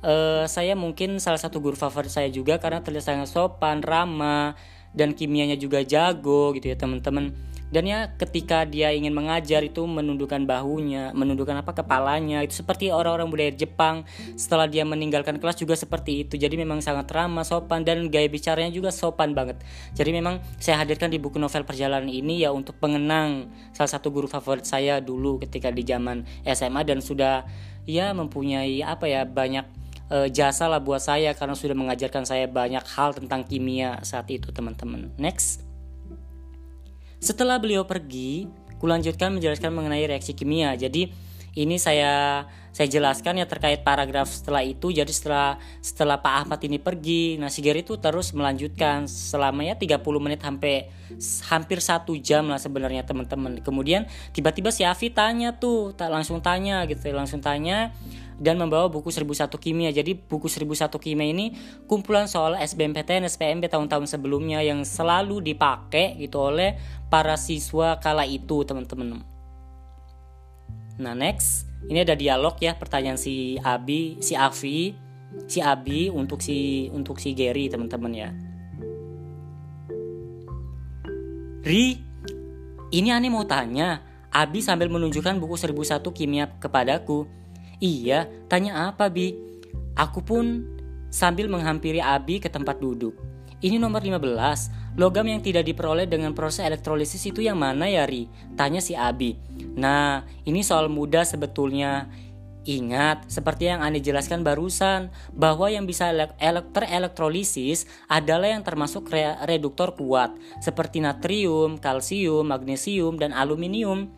uh, saya mungkin salah satu guru favorit saya juga karena terlihat sangat sopan, ramah dan kimianya juga jago gitu ya teman-teman dan ya ketika dia ingin mengajar itu menundukkan bahunya menundukkan apa kepalanya itu seperti orang-orang budaya Jepang. Setelah dia meninggalkan kelas juga seperti itu. Jadi memang sangat ramah sopan dan gaya bicaranya juga sopan banget. Jadi memang saya hadirkan di buku novel perjalanan ini ya untuk pengenang. Salah satu guru favorit saya dulu ketika di zaman SMA dan sudah ya mempunyai apa ya banyak e, jasa lah buat saya karena sudah mengajarkan saya banyak hal tentang kimia saat itu teman-teman. Next setelah beliau pergi, kulanjutkan menjelaskan mengenai reaksi kimia. Jadi ini saya saya jelaskan ya terkait paragraf setelah itu. Jadi setelah setelah Pak Ahmad ini pergi, nah Sigeri itu terus melanjutkan selama ya 30 menit sampai hampir satu jam lah sebenarnya teman-teman. Kemudian tiba-tiba si Afi tanya tuh, tak langsung tanya gitu, langsung tanya dan membawa buku 1001 kimia. Jadi buku 1001 kimia ini kumpulan soal SBMPTN, SPMB tahun-tahun sebelumnya yang selalu dipakai gitu oleh para siswa kala itu, teman-teman. Nah, next, ini ada dialog ya pertanyaan si Abi, si Avi, si Abi untuk si untuk si Gary, teman-teman ya. Ri, ini aneh mau tanya. Abi sambil menunjukkan buku 1001 kimia kepadaku. Iya, tanya apa Bi? Aku pun sambil menghampiri Abi ke tempat duduk. Ini nomor 15, logam yang tidak diperoleh dengan proses elektrolisis itu yang mana ya Ri? Tanya si Abi. Nah, ini soal mudah sebetulnya. Ingat, seperti yang Anda jelaskan barusan, bahwa yang bisa terelektrolisis adalah yang termasuk re reduktor kuat, seperti natrium, kalsium, magnesium, dan aluminium.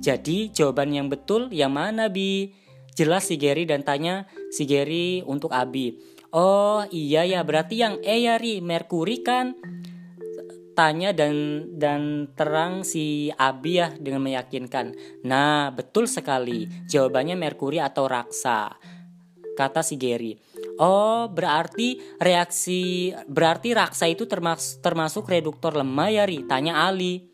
Jadi, jawaban yang betul yang mana, Bi? Jelas si Gary dan tanya si Gary untuk Abi. Oh iya ya berarti yang E ya Ri Merkuri kan tanya dan dan terang si Abi ya dengan meyakinkan. Nah betul sekali jawabannya Merkuri atau Raksa kata si Gary. Oh, berarti reaksi berarti raksa itu termasuk, termasuk reduktor lemah ya, Ri? Tanya Ali.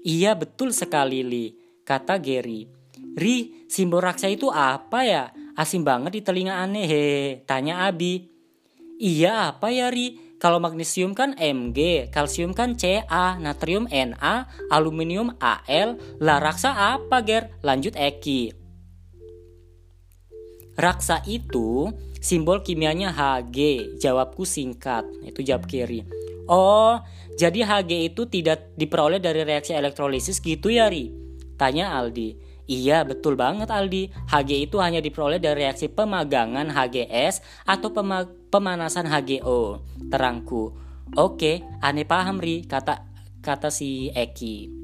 Iya, betul sekali, Li, kata Gary. Ri, simbol raksa itu apa ya? Asing banget di telinga aneh, he. Tanya Abi. Iya apa ya Ri? Kalau magnesium kan Mg, kalsium kan Ca, natrium Na, aluminium Al, lah raksa apa Ger? Lanjut Eki. Raksa itu simbol kimianya Hg, jawabku singkat, itu jawab kiri. Oh, jadi Hg itu tidak diperoleh dari reaksi elektrolisis gitu ya Ri? Tanya Aldi. Iya, betul banget Aldi. Hg itu hanya diperoleh dari reaksi pemagangan HGS atau pema pemanasan HGO. Terangku. Oke, aneh paham Ri, kata kata si Eki.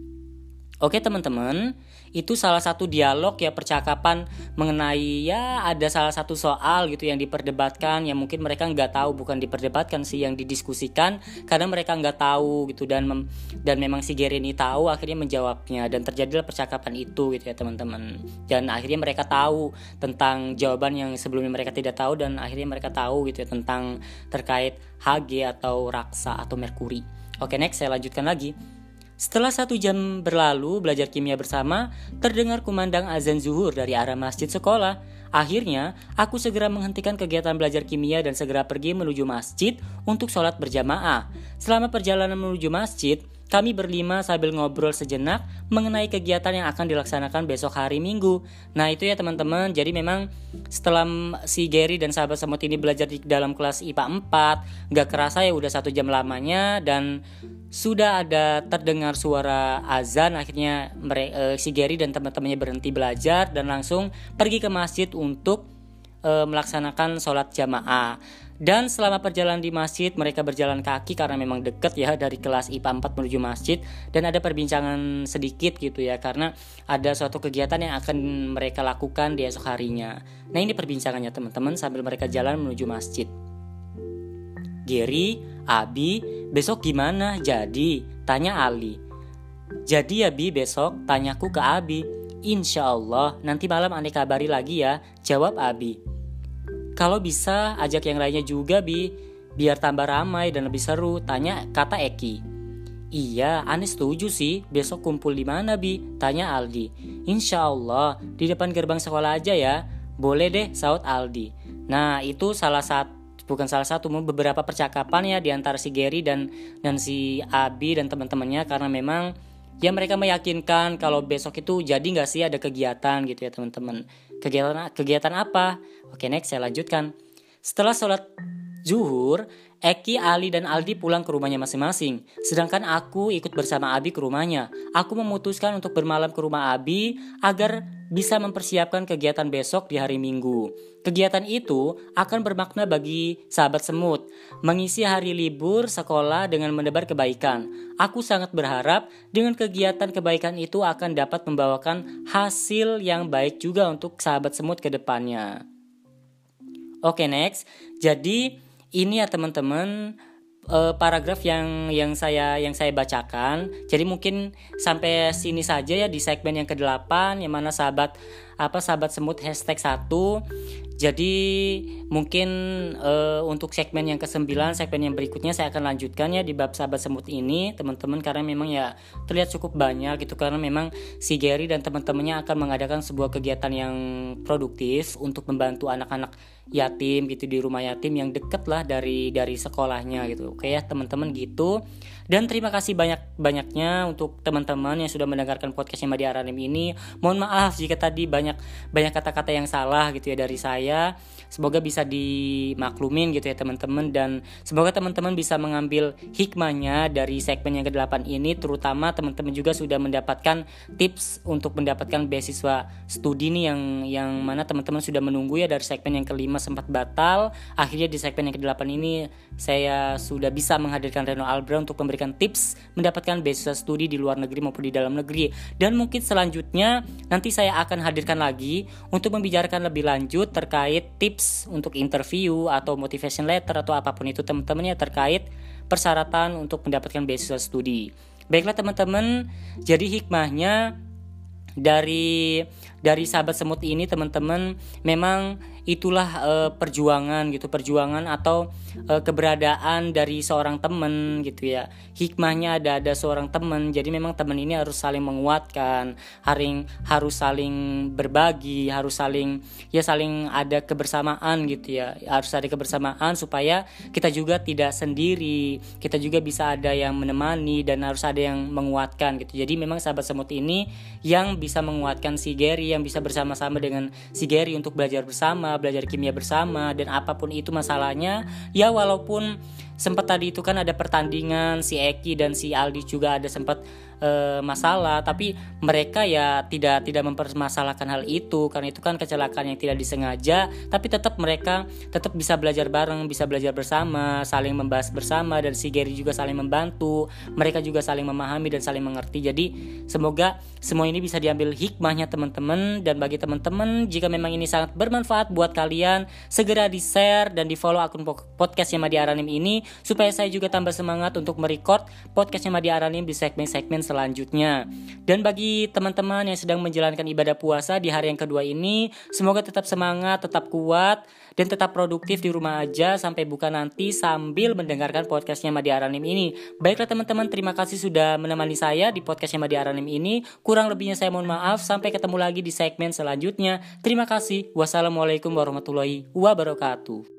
Oke teman-teman, itu salah satu dialog ya percakapan mengenai ya ada salah satu soal gitu yang diperdebatkan yang mungkin mereka nggak tahu bukan diperdebatkan sih yang didiskusikan karena mereka nggak tahu gitu dan mem, dan memang si Gary ini tahu akhirnya menjawabnya dan terjadilah percakapan itu gitu ya teman-teman dan akhirnya mereka tahu tentang jawaban yang sebelumnya mereka tidak tahu dan akhirnya mereka tahu gitu ya tentang terkait Hg atau raksa atau merkuri. Oke next saya lanjutkan lagi. Setelah satu jam berlalu belajar kimia bersama, terdengar kumandang azan zuhur dari arah masjid sekolah. Akhirnya, aku segera menghentikan kegiatan belajar kimia dan segera pergi menuju masjid untuk sholat berjamaah. Selama perjalanan menuju masjid, kami berlima sambil ngobrol sejenak mengenai kegiatan yang akan dilaksanakan besok hari Minggu. Nah itu ya teman-teman, jadi memang setelah si Gary dan sahabat semut ini belajar di dalam kelas IPA 4, gak kerasa ya udah satu jam lamanya dan sudah ada terdengar suara azan akhirnya eh, si Gary dan teman-temannya berhenti belajar dan langsung pergi ke masjid untuk eh, melaksanakan sholat jamaah. Dan selama perjalanan di masjid, mereka berjalan kaki karena memang dekat ya dari kelas IPA 4 menuju masjid dan ada perbincangan sedikit gitu ya karena ada suatu kegiatan yang akan mereka lakukan di esok harinya. Nah, ini perbincangannya teman-teman sambil mereka jalan menuju masjid. Gary, Abi, besok gimana? Jadi, tanya Ali. Jadi ya Bi besok tanyaku ke Abi. Insya Allah nanti malam aneh kabari lagi ya, jawab Abi. Kalau bisa ajak yang lainnya juga bi, biar tambah ramai dan lebih seru. Tanya kata Eki. Iya, aneh setuju sih. Besok kumpul di mana bi? Tanya Aldi. Insya Allah di depan gerbang sekolah aja ya. Boleh deh, saut Aldi. Nah itu salah satu bukan salah satu beberapa percakapan ya di antara si Gary dan dan si Abi dan teman-temannya karena memang ya mereka meyakinkan kalau besok itu jadi nggak sih ada kegiatan gitu ya teman-teman kegiatan kegiatan apa? Oke next saya lanjutkan. Setelah sholat zuhur Eki, Ali, dan Aldi pulang ke rumahnya masing-masing. Sedangkan aku ikut bersama Abi ke rumahnya. Aku memutuskan untuk bermalam ke rumah Abi agar bisa mempersiapkan kegiatan besok di hari Minggu. Kegiatan itu akan bermakna bagi sahabat semut, mengisi hari libur sekolah dengan menebar kebaikan. Aku sangat berharap dengan kegiatan kebaikan itu akan dapat membawakan hasil yang baik juga untuk sahabat semut ke depannya. Oke, next. Jadi, ini ya teman-teman uh, paragraf yang yang saya yang saya bacakan. Jadi mungkin sampai sini saja ya di segmen yang ke-8 yang mana sahabat apa sahabat semut hashtag 1 jadi mungkin uh, untuk segmen yang ke-9, segmen yang berikutnya saya akan lanjutkan ya di bab sahabat semut ini, teman-teman karena memang ya terlihat cukup banyak gitu karena memang si Gary dan teman-temannya akan mengadakan sebuah kegiatan yang produktif untuk membantu anak-anak yatim gitu di rumah yatim yang deket lah dari dari sekolahnya gitu. Oke ya teman-teman gitu. Dan terima kasih banyak-banyaknya untuk teman-teman yang sudah mendengarkan podcastnya Madi Aranim ini. Mohon maaf jika tadi banyak banyak kata-kata yang salah gitu ya dari saya. Semoga bisa dimaklumin gitu ya teman-teman dan semoga teman-teman bisa mengambil hikmahnya dari segmen yang ke-8 ini terutama teman-teman juga sudah mendapatkan tips untuk mendapatkan beasiswa studi nih yang yang mana teman-teman sudah menunggu ya dari segmen yang kelima sempat batal. Akhirnya di segmen yang ke-8 ini saya sudah bisa menghadirkan Reno Albra untuk memberi memberikan tips mendapatkan beasiswa studi di luar negeri maupun di dalam negeri. Dan mungkin selanjutnya nanti saya akan hadirkan lagi untuk membicarakan lebih lanjut terkait tips untuk interview atau motivation letter atau apa pun itu teman-temannya terkait persyaratan untuk mendapatkan beasiswa studi. Baiklah teman-teman, jadi hikmahnya dari dari sahabat semut ini teman-teman memang itulah uh, perjuangan gitu perjuangan atau uh, keberadaan dari seorang teman gitu ya. Hikmahnya ada ada seorang teman. Jadi memang teman ini harus saling menguatkan haring harus saling berbagi harus saling ya saling ada kebersamaan gitu ya. Harus ada kebersamaan supaya kita juga tidak sendiri. Kita juga bisa ada yang menemani dan harus ada yang menguatkan gitu. Jadi memang sahabat semut ini yang bisa menguatkan si Gary yang bisa bersama-sama dengan si Gary untuk belajar belajar kimia bersama dan apa pun itu masalahnya ya walaupun sempat tadi itu kan ada pertandingan si Eki dan si Aldi juga ada sempat e, masalah. Tapi mereka ya tidak tidak mempermasalahkan hal itu. Karena itu kan kecelakaan yang tidak disengaja. Tapi tetap mereka tetap bisa belajar bareng bisa belajar bersama saling membahas bersama. Dan si Gary juga saling membantu. Mereka juga saling memahami dan saling mengerti. Jadi semoga semua ini bisa diambil hikmahnya teman-teman. Dan bagi teman-teman jika memang ini sangat bermanfaat buat kalian segera di share dan di follow akun podcastnya Madi Aranim ini supaya saya juga tambah semangat untuk merecord podcastnya Madi Aranim di segmen-segmen selanjutnya dan bagi teman-teman yang sedang menjalankan ibadah puasa di hari yang kedua ini semoga tetap semangat tetap kuat dan tetap produktif di rumah aja sampai buka nanti sambil mendengarkan podcastnya Madi Aranim ini. Baiklah teman-teman, terima kasih sudah menemani saya di podcastnya Madi Aranim ini. Kurang lebihnya saya mohon maaf. Sampai ketemu lagi di segmen selanjutnya. Terima kasih. Wassalamualaikum warahmatullahi wabarakatuh.